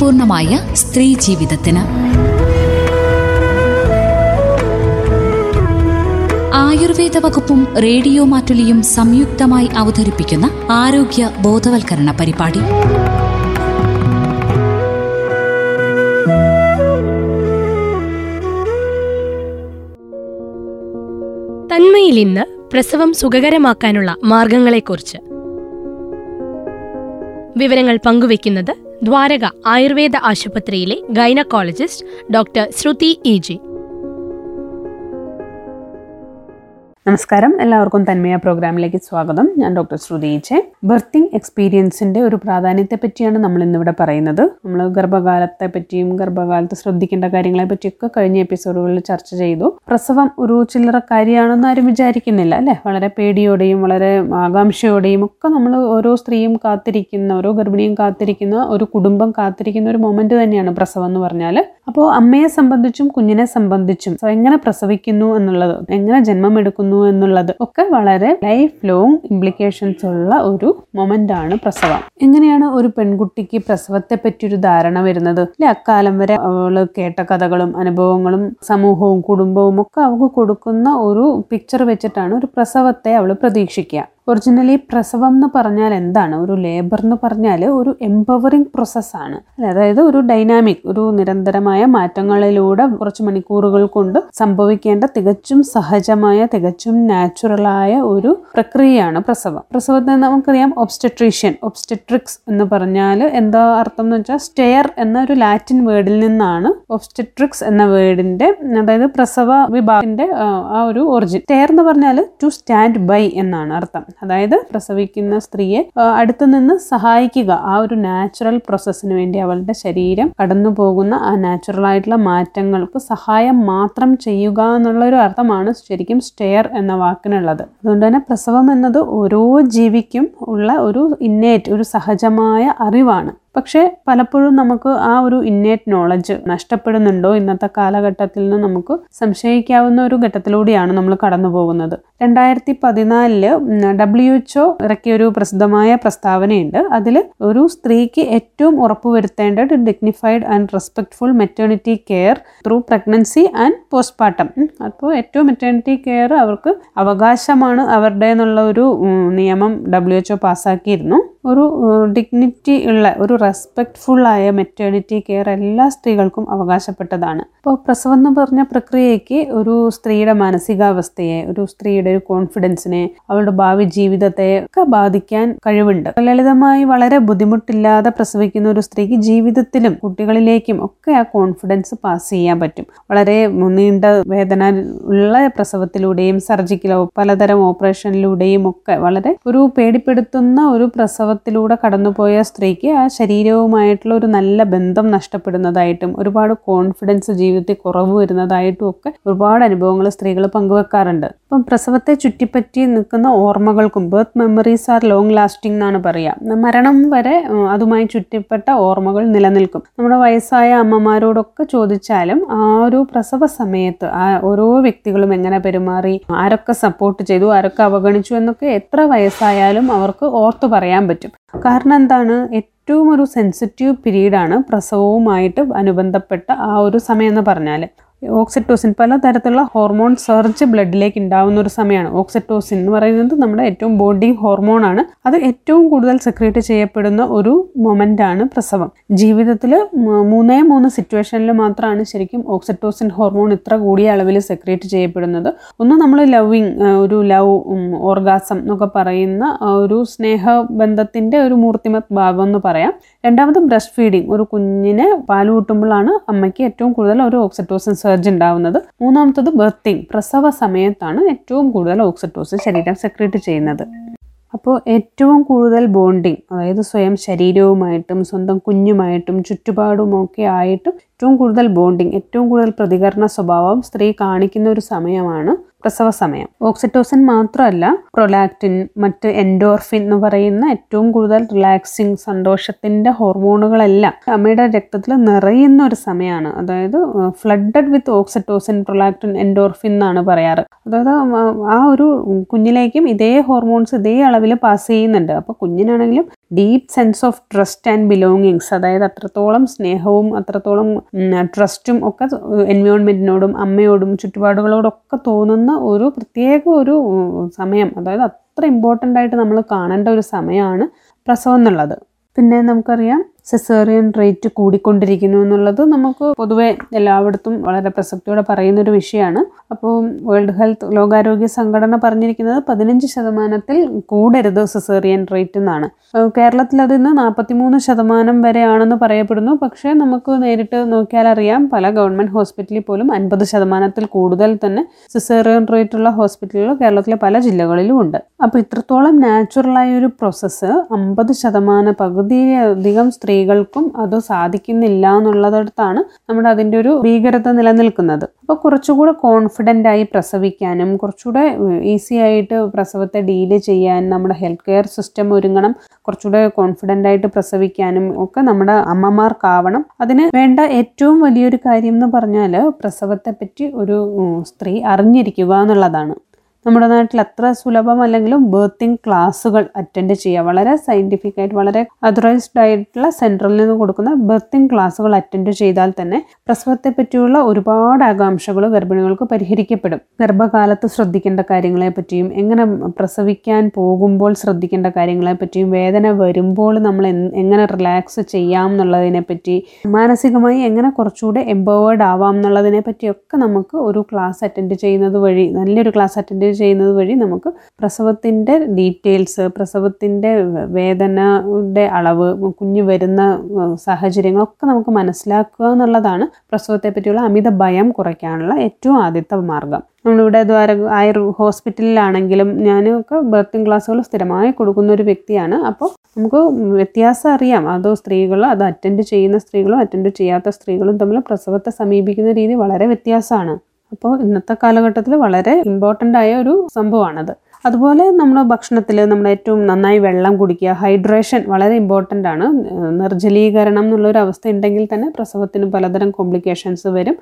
അർത്ഥപൂർണമായ സ്ത്രീ ജീവിതത്തിന്. ആയുർവേദ വകുപ്പും റേഡിയോ മാറ്റുലിയും സംയുക്തമായി അവതരിപ്പിക്കുന്ന ആരോഗ്യ ബോധവൽക്കരണ പരിപാടി. തന്മയിൽ ഇന്ന് പ്രസവം സുഖകരമാക്കാനുള്ള മാർഗങ്ങളെക്കുറിച്ച്. വിവരങ്ങൾ പങ്കുവയ്ക്കുന്നത് ദ്വാരക ആയുർവേദ ആശുപത്രിയിലെ gynaecologist doctor Shruthi E G. നമസ്കാരം. എല്ലാവർക്കും തന്മയ പ്രോഗ്രാമിലേക്ക് സ്വാഗതം. ഞാൻ ഡോക്ടർ ശ്രുതീച്ചെ ബർത്തിങ് എക്സ്പീരിയൻസിന്റെ ഒരു പ്രാധാന്യത്തെ പറ്റിയാണ് നമ്മൾ ഇന്നിവിടെ പറയുന്നത്. നമ്മൾ ഗർഭകാലത്തെ പറ്റിയും ഗർഭകാലത്ത് ശ്രദ്ധിക്കേണ്ട കാര്യങ്ങളെ പറ്റിയൊക്കെ കഴിഞ്ഞ എപ്പിസോഡുകളിൽ ചർച്ച ചെയ്തു. പ്രസവം ഒരു ചില്ലറ കാര്യമാണെന്ന് ആരും വിചാരിക്കുന്നില്ല അല്ലേ? വളരെ പേടിയോടെയും വളരെ ആകാംക്ഷയോടെയും ഒക്കെ നമ്മൾ ഓരോ സ്ത്രീയും കാത്തിരിക്കുന്ന ഓരോ ഗർഭിണിയും കാത്തിരിക്കുന്ന ഒരു കുടുംബം കാത്തിരിക്കുന്ന ഒരു മൊമെന്റ് തന്നെയാണ് പ്രസവം എന്ന് പറഞ്ഞാൽ. അപ്പോൾ അമ്മയെ സംബന്ധിച്ചും കുഞ്ഞിനെ സംബന്ധിച്ചും എങ്ങനെ പ്രസവിക്കുന്നു എന്നുള്ളത് എങ്ങനെ ജന്മം എടുക്കുന്നു എന്നുള്ളത് ഒക്കെ വളരെ ലൈഫ് ലോങ് ഇംപ്ലിക്കേഷൻസ് ഉള്ള ഒരു മൊമെന്റ് ആണ് പ്രസവം. എങ്ങനെയാണ് ഒരു പെൺകുട്ടിക്ക് പ്രസവത്തെ പറ്റി ഒരു ധാരണ വരുന്നത്? അല്ലെ അക്കാലം വരെ അവൾ കേട്ട കഥകളും അനുഭവങ്ങളും സമൂഹവും കുടുംബവും ഒക്കെ അവൾക്ക് കൊടുക്കുന്ന ഒരു പിക്ചർ വെച്ചിട്ടാണ് ഒരു പ്രസവത്തെ അവൾ പ്രതീക്ഷിക്കുക. ഒറിജിനലി പ്രസവം എന്ന് പറഞ്ഞാൽ എന്താണ്? ഒരു ലേബർ എന്ന് പറഞ്ഞാൽ ഒരു എംപവറിങ് പ്രോസസ്സാണ് അതായത് ഒരു ഡൈനാമിക് ഒരു നിരന്തരമായ മാറ്റങ്ങളിലൂടെ കുറച്ച് മണിക്കൂറുകൾ കൊണ്ട് സംഭവിക്കേണ്ട തികച്ചും സഹജമായ തികച്ചും നാച്ചുറലായ ഒരു പ്രക്രിയയാണ് പ്രസവം. പ്രസവത്തിൽ നമുക്കറിയാം ഒബ്സ്റ്റട്രീഷ്യൻ ഒബ്സ്റ്റട്രിക്സ് എന്ന് പറഞ്ഞാൽ എന്താ അർത്ഥം എന്ന് വെച്ചാൽ സ്റ്റെയർ എന്ന ഒരു ലാറ്റിൻ വേർഡിൽ നിന്നാണ് ഒബ്സ്റ്റട്രിക്സ് എന്ന വേർഡിന്റെ അതായത് പ്രസവ വിഭാഗത്തിന്റെ ആ ഒരു ഒറിജിൻ സ്റ്റെയർ എന്ന് പറഞ്ഞാൽ ടു സ്റ്റാൻഡ് ബൈ എന്നാണ് അർത്ഥം. അതായത് പ്രസവിക്കുന്ന സ്ത്രീയെ അടുത്തു നിന്ന് സഹായിക്കുക. ആ ഒരു നാച്ചുറൽ പ്രോസസ്സിന് വേണ്ടി അവളുടെ ശരീരം കടന്നു പോകുന്ന ആ നാച്ചുറൽ ആയിട്ടുള്ള മാറ്റങ്ങൾക്ക് സഹായം മാത്രം ചെയ്യുക എന്നുള്ള ഒരു അർത്ഥമാണ് ശരിക്കും സ്റ്റെയർ എന്ന വാക്കിനുള്ളത്. അതുകൊണ്ട് തന്നെ പ്രസവം എന്നത് ഓരോ ജീവിക്കും ഉള്ള ഒരു ഇന്നേറ്റ് ഒരു സഹജമായ അറിവാണ്. പക്ഷേ പലപ്പോഴും നമുക്ക് ആ ഒരു ഇന്നേറ്റ് നോളജ് നഷ്ടപ്പെടുന്നുണ്ടോ ഇന്നത്തെ കാലഘട്ടത്തിൽ നിന്ന് നമുക്ക് സംശയിക്കാവുന്ന ഒരു ഘട്ടത്തിലൂടെയാണ് നമ്മൾ കടന്നു പോകുന്നത്. രണ്ടായിരത്തി പതിനാലിൽ ഡബ്ല്യു എച്ച് ഇറക്കിയ ഒരു പ്രസിദ്ധമായ പ്രസ്താവനയുണ്ട്. അതിൽ ഒരു സ്ത്രീക്ക് ഏറ്റവും ഉറപ്പുവരുത്തേണ്ടത് dignified and respectful maternity care through pregnancy and postpartum അപ്പോൾ ഏറ്റവും മെറ്റേണിറ്റി കെയർ അവർക്ക് അവകാശമാണ് അവരുടെ എന്നുള്ള ഒരു നിയമം ഡബ്ല്യു എച്ച് പാസ്സാക്കിയിരുന്നു ഒരു ഡിഗ്നിറ്റി ഉള്ള ഒരു റെസ്പെക്റ്റ്ഫുള്ളായ മെറ്റേണിറ്റി കെയർ എല്ലാ സ്ത്രീകൾക്കും അവകാശപ്പെട്ടതാണ്. അപ്പോൾ പ്രസവം എന്ന് പറഞ്ഞ പ്രക്രിയയ്ക്ക് ഒരു സ്ത്രീയുടെ മാനസികാവസ്ഥയെ ഒരു സ്ത്രീയുടെ ഒരു കോൺഫിഡൻസിനെ അവളുടെ ഭാവി ജീവിതത്തെ ഒക്കെ ബാധിക്കാൻ കഴിവുണ്ട്. ലളിതമായി വളരെ ബുദ്ധിമുട്ടില്ലാതെ പ്രസവിക്കുന്ന ഒരു സ്ത്രീക്ക് ജീവിതത്തിലും കുട്ടികളിലേക്കും ഒക്കെ ആ കോൺഫിഡൻസ് പാസ് ചെയ്യാൻ പറ്റും. വളരെ നീണ്ട വേദന ഉള്ള പ്രസവത്തിലൂടെയും സർജിക്കലോ പലതരം ഓപ്പറേഷനിലൂടെയും ഒക്കെ വളരെ ഒരു പേടിപ്പെടുത്തുന്ന ഒരു പ്രസവത്തിലൂടെ കടന്നുപോയ സ്ത്രീക്ക് ആ ശരീരവുമായിട്ടുള്ള ഒരു നല്ല ബന്ധം നഷ്ടപ്പെടുന്നതായിട്ടും ഒരുപാട് കോൺഫിഡൻസ് ജീവിതത്തിൽ കുറവ് വരുന്നതായിട്ടും ഒക്കെ ഒരുപാട് അനുഭവങ്ങൾ സ്ത്രീകൾ പങ്കുവെക്കാറുണ്ട്. അപ്പം പ്രസവത്തെ ചുറ്റിപ്പറ്റി നിൽക്കുന്ന ഓർമ്മകൾക്കും birth memories are long lasting എന്നാണ് പറയുക മരണം വരെ അതുമായി ചുറ്റിപ്പെട്ട ഓർമ്മകൾ നിലനിൽക്കും. നമ്മുടെ വയസ്സായ അമ്മമാരോടൊക്കെ ചോദിച്ചാലും ആ ഒരു പ്രസവ സമയത്ത് ആ ഓരോ വ്യക്തികളും എങ്ങനെ പെരുമാറി ആരൊക്കെ സപ്പോർട്ട് ചെയ്തു ആരൊക്കെ അവഗണിച്ചു എന്നൊക്കെ എത്ര വയസ്സായാലും അവർക്ക് ഓർത്തു പറയാൻ പറ്റും. കാരണം എന്താണ്? ഏറ്റവും ഒരു സെൻസിറ്റീവ് പീരീഡാണ് പ്രസവവുമായിട്ട് അനുബന്ധപ്പെട്ട ആ ഒരു സമയം എന്ന് പറഞ്ഞാൽ ഓക്സിറ്റോസിൻ പലതരത്തിലുള്ള ഹോർമോൺ സർജ് ബ്ലഡിലേക്ക് ഉണ്ടാവുന്ന ഒരു സമയമാണ്. ഓക്സിറ്റോസിൻ എന്ന് പറയുന്നത് നമ്മുടെ ഏറ്റവും ബോണ്ടിങ് ആണ്. അത് ഏറ്റവും കൂടുതൽ സെക്രീറ്റ് ചെയ്യപ്പെടുന്ന ഒരു മൊമെന്റ് ആണ് പ്രസവം. ജീവിതത്തിൽ മൂന്നേ മൂന്ന് സിറ്റുവേഷനിൽ മാത്രമാണ് ശരിക്കും ഓക്സിറ്റോസിൻ ഹോർമോൺ ഇത്ര കൂടിയ അളവിൽ സെക്രീറ്റ് ചെയ്യപ്പെടുന്നത്. ഒന്ന് നമ്മൾ ലവിങ് ഒരു ലവ് ഓർഗാസം എന്നൊക്കെ പറയുന്ന ഒരു സ്നേഹബന്ധത്തിന്റെ ഒരു മൂർത്തിമത് ഭാഗം എന്ന് പറയാം. രണ്ടാമത് ബ്രസ്റ്റ് ഫീഡിങ് ഒരു കുഞ്ഞിനെ പാൽ കൂട്ടുമ്പോഴാണ് അമ്മയ്ക്ക് ഏറ്റവും കൂടുതൽ ഒരു ഓക്സിറ്റോസിൻ സർജ് ഉണ്ടാവുന്നത്. മൂന്നാമത്തത് ബർത്തിങ് പ്രസവ സമയത്താണ് ഏറ്റവും കൂടുതൽ ഓക്സിറ്റോസിൻ ശരീരം സെക്രീറ്റ് ചെയ്യുന്നത്. അപ്പോൾ ഏറ്റവും കൂടുതൽ ബോണ്ടിങ് അതായത് സ്വയം ശരീരവുമായിട്ടും സ്വന്തം കുഞ്ഞുമായിട്ടും ചുറ്റുപാടുമൊക്കെ ആയിട്ടും ഏറ്റവും കൂടുതൽ ബോണ്ടിങ് ഏറ്റവും കൂടുതൽ പ്രതികരണ സ്വഭാവം സ്ത്രീ കാണിക്കുന്ന ഒരു സമയമാണ്. പ്രസവ സമയം. ഓക്സിറ്റോസിൻ മാത്രമല്ല പ്രൊലാക്റ്റിൻ മറ്റ് എൻഡോർഫിൻ എന്ന് പറയുന്ന ഏറ്റവും കൂടുതൽ റിലാക്സിങ് സന്തോഷത്തിന്റെ ഹോർമോണുകളെല്ലാം അമ്മയുടെ രക്തത്തിൽ നിറയുന്ന ഒരു സമയമാണ്. അതായത് flooded with oxytocin prolactin endorphin എന്നാണ് പറയാറ്. അതായത് ആ ഒരു കുഞ്ഞിലേക്കും ഇതേ ഹോർമോൺസ് ഇതേ അളവിൽ പാസ് ചെയ്യുന്നുണ്ട്. അപ്പോൾ കുഞ്ഞിനാണെങ്കിലും deep sense of trust and belongings അതായത് അത്രത്തോളം സ്നേഹവും അത്രത്തോളം ട്രസ്റ്റും ഒക്കെ എൻവയോൺമെന്റിനോടും അമ്മയോടും ചുറ്റുപാടുകളോടൊക്കെ തോന്നുന്ന ഒരു പ്രത്യേക ഒരു സമയം. അതായത് അത്ര ഇമ്പോർട്ടന്റ് ആയിട്ട് നമ്മൾ കാണേണ്ട ഒരു സമയമാണ് പ്രസവം എന്നുള്ളത്. പിന്നെ നമുക്കറിയാം സെസേറിയൻ റേറ്റ് കൂടിക്കൊണ്ടിരിക്കുന്നു എന്നുള്ളത് നമുക്ക് പൊതുവെ എല്ലായിടത്തും വളരെ പ്രസക്തിയോടെ പറയുന്ന ഒരു വിഷയമാണ്. അപ്പോൾ വേൾഡ് ഹെൽത്ത് ലോകാരോഗ്യ സംഘടന പറഞ്ഞിരിക്കുന്നത് പതിനഞ്ച് ശതമാനത്തിൽ കൂടരുത് സെസേറിയൻ റേറ്റ് എന്നാണ്. കേരളത്തിൽ അത് ഇന്ന് നാൽപ്പത്തിമൂന്ന് ശതമാനം വരെയാണെന്ന് പറയപ്പെടുന്നു. പക്ഷേ നമുക്ക് നേരിട്ട് നോക്കിയാൽ അറിയാം പല ഗവൺമെന്റ് ഹോസ്പിറ്റലിൽ പോലും അൻപത് ശതമാനത്തിൽ കൂടുതൽ തന്നെ സെസേറിയൻ റേറ്റ് ഉള്ള ഹോസ്പിറ്റലുകൾ കേരളത്തിലെ പല ജില്ലകളിലും ഉണ്ട്. അപ്പോൾ ഇത്രത്തോളം നാച്ചുറലായ ഒരു പ്രോസസ്സ് അമ്പത് ശതമാനം പകുതിയിലധികം സ്ത്രീകൾക്കും അത് സാധിക്കുന്നില്ല എന്നുള്ളതടുത്താണ് നമ്മൾ അതിന്റെ ഒരു ഭീകരത നിലനിൽക്കുന്നത്. അപ്പോൾ കുറച്ചുകൂടെ കോൺഫിഡന്റ് ആയി പ്രസവിക്കാനും കുറച്ചുകൂടെ ഈസി ആയിട്ട് പ്രസവത്തെ ഡീൽ ചെയ്യാൻ നമ്മുടെ ഹെൽത്ത് കെയർ സിസ്റ്റം ഒരുങ്ങണം കുറച്ചുകൂടെ കോൺഫിഡന്റ് ആയിട്ട് പ്രസവിക്കാനും ഒക്കെ നമ്മുടെ അമ്മമാർക്കാവണം. അതിന് വേണ്ട ഏറ്റവും വലിയൊരു കാര്യം എന്ന് പറഞ്ഞാൽ പ്രസവത്തെപ്പറ്റി ഒരു സ്ത്രീ അറിഞ്ഞിരിക്കുക എന്നുള്ളതാണ്. നമ്മുടെ നാട്ടിൽ അത്ര സുലഭം സുലഭമല്ലെങ്കിലും ബേർത്തിങ് ക്ലാസ്സുകൾ അറ്റൻഡ് ചെയ്യുക വളരെ സയന്റിഫിക് ആയിട്ട് വളരെ അതറൈസ്ഡ് ആയിട്ടുള്ള സെന്ററിൽ നിന്ന് കൊടുക്കുന്ന ബേർത്തിങ് ക്ലാസ്സുകൾ അറ്റൻഡ് ചെയ്താൽ തന്നെ പ്രസവത്തെ പറ്റിയുള്ള ഒരുപാട് ആകാംക്ഷകൾ ഗർഭിണികൾക്ക് പരിഹരിക്കപ്പെടും. ഗർഭകാലത്ത് ശ്രദ്ധിക്കേണ്ട കാര്യങ്ങളെ പറ്റിയും എങ്ങനെ പ്രസവിക്കാൻ പോകുമ്പോൾ ശ്രദ്ധിക്കേണ്ട കാര്യങ്ങളെ പറ്റിയും വേദന വരുമ്പോൾ നമ്മൾ എങ്ങനെ റിലാക്സ് ചെയ്യാം എന്നുള്ളതിനെ പറ്റി മാനസികമായി എങ്ങനെ കുറച്ചുകൂടെ എംപവേർഡ് ആവാം എന്നുള്ളതിനെ പറ്റിയൊക്കെ നമുക്ക് ഒരു ക്ലാസ് അറ്റൻഡ് ചെയ്യുന്നത് വഴി നല്ലൊരു ക്ലാസ് അറ്റൻഡ് ചെയ്യുന്നത് വഴി നമുക്ക് പ്രസവത്തിന്റെ ഡീറ്റെയിൽസ് പ്രസവത്തിന്റെ വേദനയുടെ അളവ് കുഞ്ഞു വരുന്ന സാഹചര്യങ്ങളൊക്കെ നമുക്ക് മനസ്സിലാക്കുക എന്നുള്ളതാണ് പ്രസവത്തെ പറ്റിയുള്ള അമിത ഭയം കുറയ്ക്കാനുള്ള ഏറ്റവും ആദ്യത്തെ മാർഗം. നമ്മളിവിടെ ദ്വാര ആയുർ ഹോസ്പിറ്റലിലാണെങ്കിലും ഞാനൊക്കെ ബർത്തിങ് ക്ലാസ്സുകൾ സ്ഥിരമായി കൊടുക്കുന്ന ഒരു വ്യക്തിയാണ്. അപ്പോൾ നമുക്ക് വ്യത്യാസം അറിയാം. അതോ സ്ത്രീകൾ അത് അറ്റൻഡ് ചെയ്യുന്ന സ്ത്രീകളും അറ്റൻഡ് ചെയ്യാത്ത സ്ത്രീകളും തമ്മിൽ പ്രസവത്തെ സമീപിക്കുന്ന രീതി വളരെ വ്യത്യാസമാണ്. അപ്പോൾ ഇന്നത്തെ കാലഘട്ടത്തിൽ വളരെ ഇമ്പോർട്ടന്റ് ആയ ഒരു സംഭവമാണത്. അതുപോലെ നമ്മൾ ഭക്ഷണത്തിൽ നമ്മൾ ഏറ്റവും നന്നായി വെള്ളം കുടിക്കുക ഹൈഡ്രേഷൻ വളരെ ഇമ്പോർട്ടന്റ് ആണ്. നിർജലീകരണം എന്നുള്ളൊരു അവസ്ഥ ഉണ്ടെങ്കിൽ തന്നെ പ്രസവത്തിന് പലതരം കോംപ്ലിക്കേഷൻസ് വരും.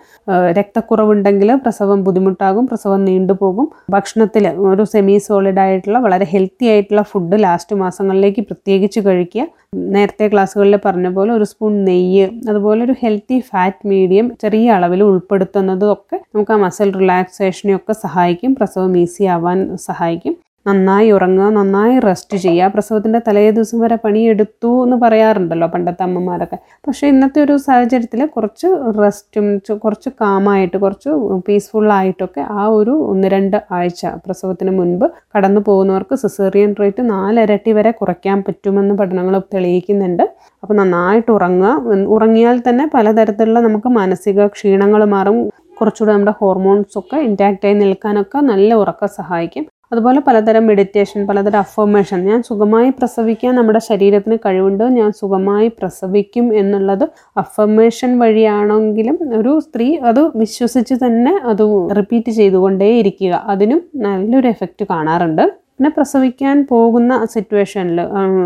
രക്തക്കുറവുണ്ടെങ്കിൽ പ്രസവം ബുദ്ധിമുട്ടാകും പ്രസവം നീണ്ടുപോകും ഭക്ഷണത്തിൽ ഒരു സെമി സോളിഡ് ആയിട്ടുള്ള വളരെ ഹെൽത്തി ആയിട്ടുള്ള ഫുഡ് ലാസ്റ്റ് മാസങ്ങളിലേക്ക് പ്രത്യേകിച്ച് കഴിക്കുക. നേരത്തെ ക്ലാസ്സുകളിൽ പറഞ്ഞ പോലെ ഒരു സ്പൂൺ നെയ്യ് അതുപോലെ ഒരു ഹെൽത്തി ഫാറ്റ് മീഡിയം ചെറിയ അളവിൽ ഉൾപ്പെടുത്തുന്നതും ഒക്കെ നമുക്ക് ആ മസിൽ റിലാക്സേഷനെയൊക്കെ സഹായിക്കും പ്രസവം ഈസി ആവാൻ സഹായിക്കും. നന്നായി ഉറങ്ങുക നന്നായി റെസ്റ്റ് ചെയ്യുക. പ്രസവത്തിന്റെ തലേ ദിവസം വരെ പണിയെടുത്തു എന്ന് പറയാറുണ്ടല്ലോ പണ്ടത്തെ അമ്മമാരൊക്കെ. പക്ഷേ ഇന്നത്തെ ഒരു സാഹചര്യത്തിൽ കുറച്ച് റെസ്റ്റും കുറച്ച് കാമായിട്ട് കുറച്ച് പീസ്ഫുള്ളായിട്ടൊക്കെ ആ ഒരു ഒന്ന് രണ്ട് ആഴ്ച പ്രസവത്തിന് മുൻപ് കടന്നു പോകുന്നവർക്ക് സിസേറിയൻ റേറ്റ് നാലിരട്ടി വരെ കുറയ്ക്കാൻ പറ്റുമെന്ന് പഠനങ്ങൾ തെളിയിക്കുന്നുണ്ട്. അപ്പോൾ നന്നായിട്ട് ഉറങ്ങുക. ഉറങ്ങിയാൽ തന്നെ പലതരത്തിലുള്ള നമുക്ക് മാനസിക ക്ഷീണങ്ങൾ മാറും. കുറച്ചുകൂടെ നമ്മുടെ ഹോർമോൺസ് ഒക്കെ ഇൻടാക്റ്റ് ആയി നിൽക്കാനൊക്കെ നല്ല ഉറക്കം സഹായിക്കും. അതുപോലെ പലതരം മെഡിറ്റേഷൻ പലതരം അഫർമേഷൻ ഞാൻ സുഖമായി പ്രസവിക്കാൻ നമ്മുടെ ശരീരത്തിന് കഴിവുണ്ട്? ഞാൻ സുഖമായി പ്രസവിക്കും എന്നുള്ളത് അഫർമേഷൻ വഴിയാണെങ്കിലും ഒരു സ്ത്രീ അത് വിശ്വസിച്ച് തന്നെ അത് റിപ്പീറ്റ് ചെയ്തുകൊണ്ടേയിരിക്കുക. അതിനും നല്ലൊരു എഫക്റ്റ് കാണാറുണ്ട്. പിന്നെ പ്രസവിക്കാൻ പോകുന്ന സിറ്റുവേഷനിൽ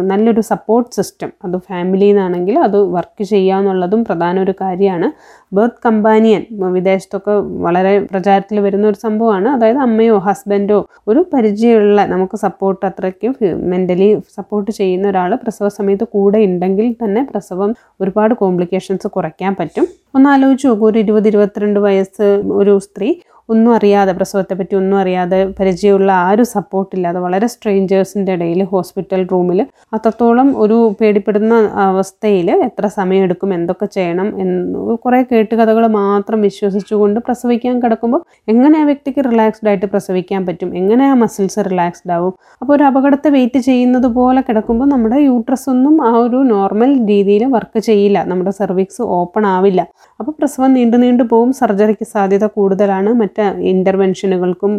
നല്ലൊരു സപ്പോർട്ട് സിസ്റ്റം അത് ഫാമിലിയിൽ നിന്നാണെങ്കിൽ അത് വർക്ക് ചെയ്യുക എന്നുള്ളതും പ്രധാന ഒരു കാര്യമാണ്. ബർത്ത് കമ്പാനിയൻ വിദേശത്തൊക്കെ വളരെ പ്രചാരത്തിൽ വരുന്ന ഒരു സംഭവമാണ്. അതായത് അമ്മയോ ഹസ്ബൻഡോ ഒരു പരിചയമുള്ള നമുക്ക് സപ്പോർട്ട് അത്രയ്ക്ക് മെന്റലി സപ്പോർട്ട് ചെയ്യുന്ന ഒരാൾ പ്രസവ സമയത്ത് കൂടെ ഉണ്ടെങ്കിൽ തന്നെ പ്രസവം ഒരുപാട് കോംപ്ലിക്കേഷൻസ് കുറയ്ക്കാൻ പറ്റും. ഒന്ന് ആലോചിച്ച് നോക്കൂ ഒരു ഇരുപത് ഇരുപത്തിരണ്ട് വയസ്സ് ഒരു സ്ത്രീ ഒന്നും അറിയാതെ പ്രസവത്തെ പറ്റി ഒന്നും അറിയാതെ പരിചയമുള്ള ആരും സപ്പോർട്ടില്ലാതെ വളരെ സ്ട്രേഞ്ചേഴ്സിന്റെ ഇടയിൽ ഹോസ്പിറ്റൽ റൂമിൽ അത്രത്തോളം ഒരു പേടിപ്പെടുന്ന അവസ്ഥയിൽ എത്ര സമയമെടുക്കും എന്തൊക്കെ ചെയ്യണം എന്ന് കുറേ കേട്ടുകഥകൾ മാത്രം വിശ്വസിച്ചുകൊണ്ട് പ്രസവിക്കാൻ കിടക്കുമ്പോൾ എങ്ങനെ ആ വ്യക്തിക്ക് റിലാക്സ്ഡ് ആയിട്ട് പ്രസവിക്കാൻ പറ്റും എങ്ങനെ ആ മസിൽസ് റിലാക്സ്ഡ് ആവും? അപ്പോൾ ഒരു അപകടത്തെ വെയിറ്റ് ചെയ്യുന്നത് പോലെ കിടക്കുമ്പോൾ നമ്മുടെ യൂട്രസ് ഒന്നും ആ ഒരു നോർമൽ രീതിയിൽ വർക്ക് ചെയ്യില്ല നമ്മുടെ സെർവിക്സ് ഓപ്പൺ ആവില്ല. അപ്പോൾ പ്രസവം നീണ്ടു നീണ്ടു പോവും സർജറിക്ക് സാധ്യത കൂടുതലാണ് മറ്റ് ഇന്റർവെൻഷനുകൾക്കും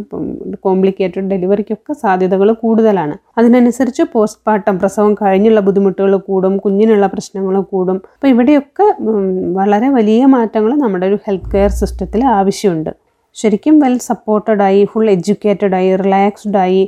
കോംപ്ലിക്കേറ്റഡ് ഡെലിവറിക്കൊക്കെ സാധ്യതകൾ കൂടുതലാണ്. അതിനനുസരിച്ച് പോസ്റ്റ്മോർട്ടം പ്രസവം കഴിഞ്ഞുള്ള ബുദ്ധിമുട്ടുകൾ കൂടും കുഞ്ഞിനുള്ള പ്രശ്നങ്ങൾ കൂടും. അപ്പോൾ ഇവിടെയൊക്കെ വളരെ വലിയ മാറ്റങ്ങൾ നമ്മുടെ ഒരു ഹെൽത്ത് കെയർ സിസ്റ്റത്തിൽ ആവശ്യമുണ്ട്. ശരിക്കും വെൽ സപ്പോർട്ടഡായി ഫുൾ എഡ്യൂക്കേറ്റഡായി റിലാക്സ്ഡായി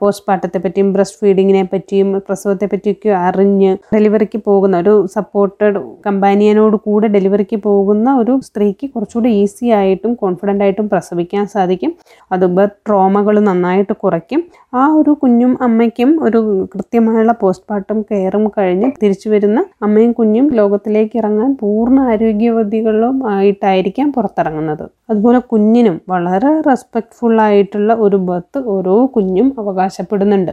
പോസ്റ്റ് പാർട്ടത്തെ പറ്റിയും ബ്രസ്റ്റ് ഫീഡിങ്ങിനെ പറ്റിയും പ്രസവത്തെ പറ്റിയൊക്കെ അറിഞ്ഞ് ഡെലിവറിക്ക് പോകുന്ന ഒരു സപ്പോർട്ടഡ് കമ്പാനിയനോട് കൂടെ ഡെലിവറിക്ക് പോകുന്ന ഒരു സ്ത്രീക്ക് കുറച്ചുകൂടി ഈസി ആയിട്ടും കോൺഫിഡന്റ് ആയിട്ടും പ്രസവിക്കാൻ സാധിക്കും. അത് ട്രോമകൾ നന്നായിട്ട് കുറയ്ക്കും. ആ ഒരു കുഞ്ഞും അമ്മയ്ക്കും ഒരു കൃത്യമായുള്ള പോസ്റ്റ് പാർട്ടം കെയറും കഴിഞ്ഞ് തിരിച്ചു വരുന്ന അമ്മയും കുഞ്ഞും ലോകത്തിലേക്ക് ഇറങ്ങാൻ പൂർണ ആരോഗ്യവതികളും ആയിട്ടായിരിക്കാം പുറത്തിറങ്ങുന്നത്. അതുപോലെ കുഞ്ഞിനും വളരെ റെസ്പെക്റ്റ്ഫുൾ ആയിട്ടുള്ള ഒരു ബർത്ത് ഓരോ കുഞ്ഞും അവകാശപ്പെടുന്നുണ്ട്.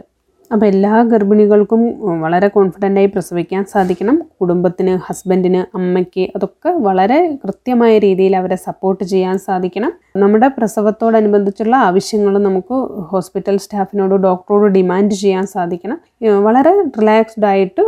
അപ്പോൾ എല്ലാ ഗർഭിണികൾക്കും വളരെ കോൺഫിഡന്റായി പ്രസവിക്കാൻ സാധിക്കണം. കുടുംബത്തിന് ഹസ്ബൻഡിന് അമ്മയ്ക്ക് അതൊക്കെ വളരെ കൃത്യമായ രീതിയിൽ അവരെ സപ്പോർട്ട് ചെയ്യാൻ സാധിക്കണം. നമ്മുടെ പ്രസവത്തോടനുബന്ധിച്ചുള്ള ആവശ്യങ്ങൾ നമുക്ക് ഹോസ്പിറ്റൽ സ്റ്റാഫിനോട് ഡോക്ടറോട് ഡിമാൻഡ് ചെയ്യാൻ സാധിക്കണം. വളരെ റിലാക്സ്ഡ് ആയിട്ട്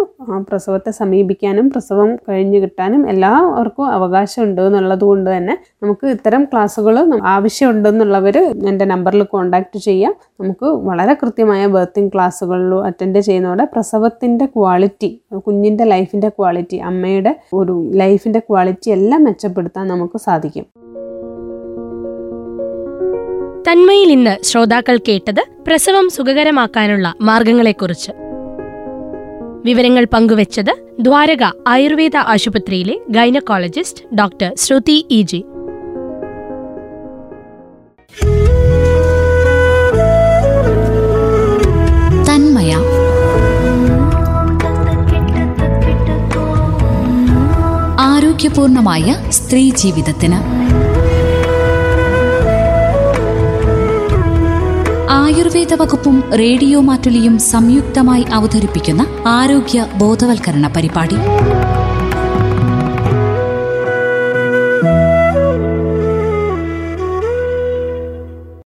പ്രസവത്തെ സമീപിക്കാനും പ്രസവം കഴിഞ്ഞ് കിട്ടാനും എല്ലാവർക്കും അവകാശമുണ്ട് എന്നുള്ളത് കൊണ്ട് തന്നെ നമുക്ക് ഇത്തരം ക്ലാസ്സുകൾ ആവശ്യമുണ്ടെന്നുള്ളവർ എന്റെ നമ്പറിൽ കോൺടാക്റ്റ് ചെയ്യാം. നമുക്ക് വളരെ കൃത്യമായ ബർത്തിങ് ക്ലാസ്സുകളിൽ അറ്റൻഡ് ചെയ്യുന്നതോടെ പ്രസവത്തിന്റെ ക്വാളിറ്റി കുഞ്ഞിന്റെ ലൈഫിന്റെ ക്വാളിറ്റി അമ്മയുടെ ഒരു ലൈഫിന്റെ ക്വാളിറ്റി എല്ലാം മെച്ചപ്പെടുത്താൻ നമുക്ക് സാധിക്കും. തന്മയിൽ ഇന്ന് ശ്രോതാക്കൾ കേട്ടത് പ്രസവം സുഖകരമാക്കാനുള്ള മാർഗങ്ങളെക്കുറിച്ച്. വിവരങ്ങൾ പങ്കുവച്ചത് ദ്വാരക ആയുർവേദ ആശുപത്രിയിലെ gynaecologist doctor Shruthi E G. Thanmaya. ആരോഗ്യപൂർണമായ സ്ത്രീ ജീവിതത്തിന്. ആയുർവേദ വകുപ്പും റേഡിയോ മാറ്റുലിയും സംയുക്തമായി അവതരിപ്പിക്കുന്ന ആരോഗ്യ ബോധവൽക്കരണ പരിപാടി.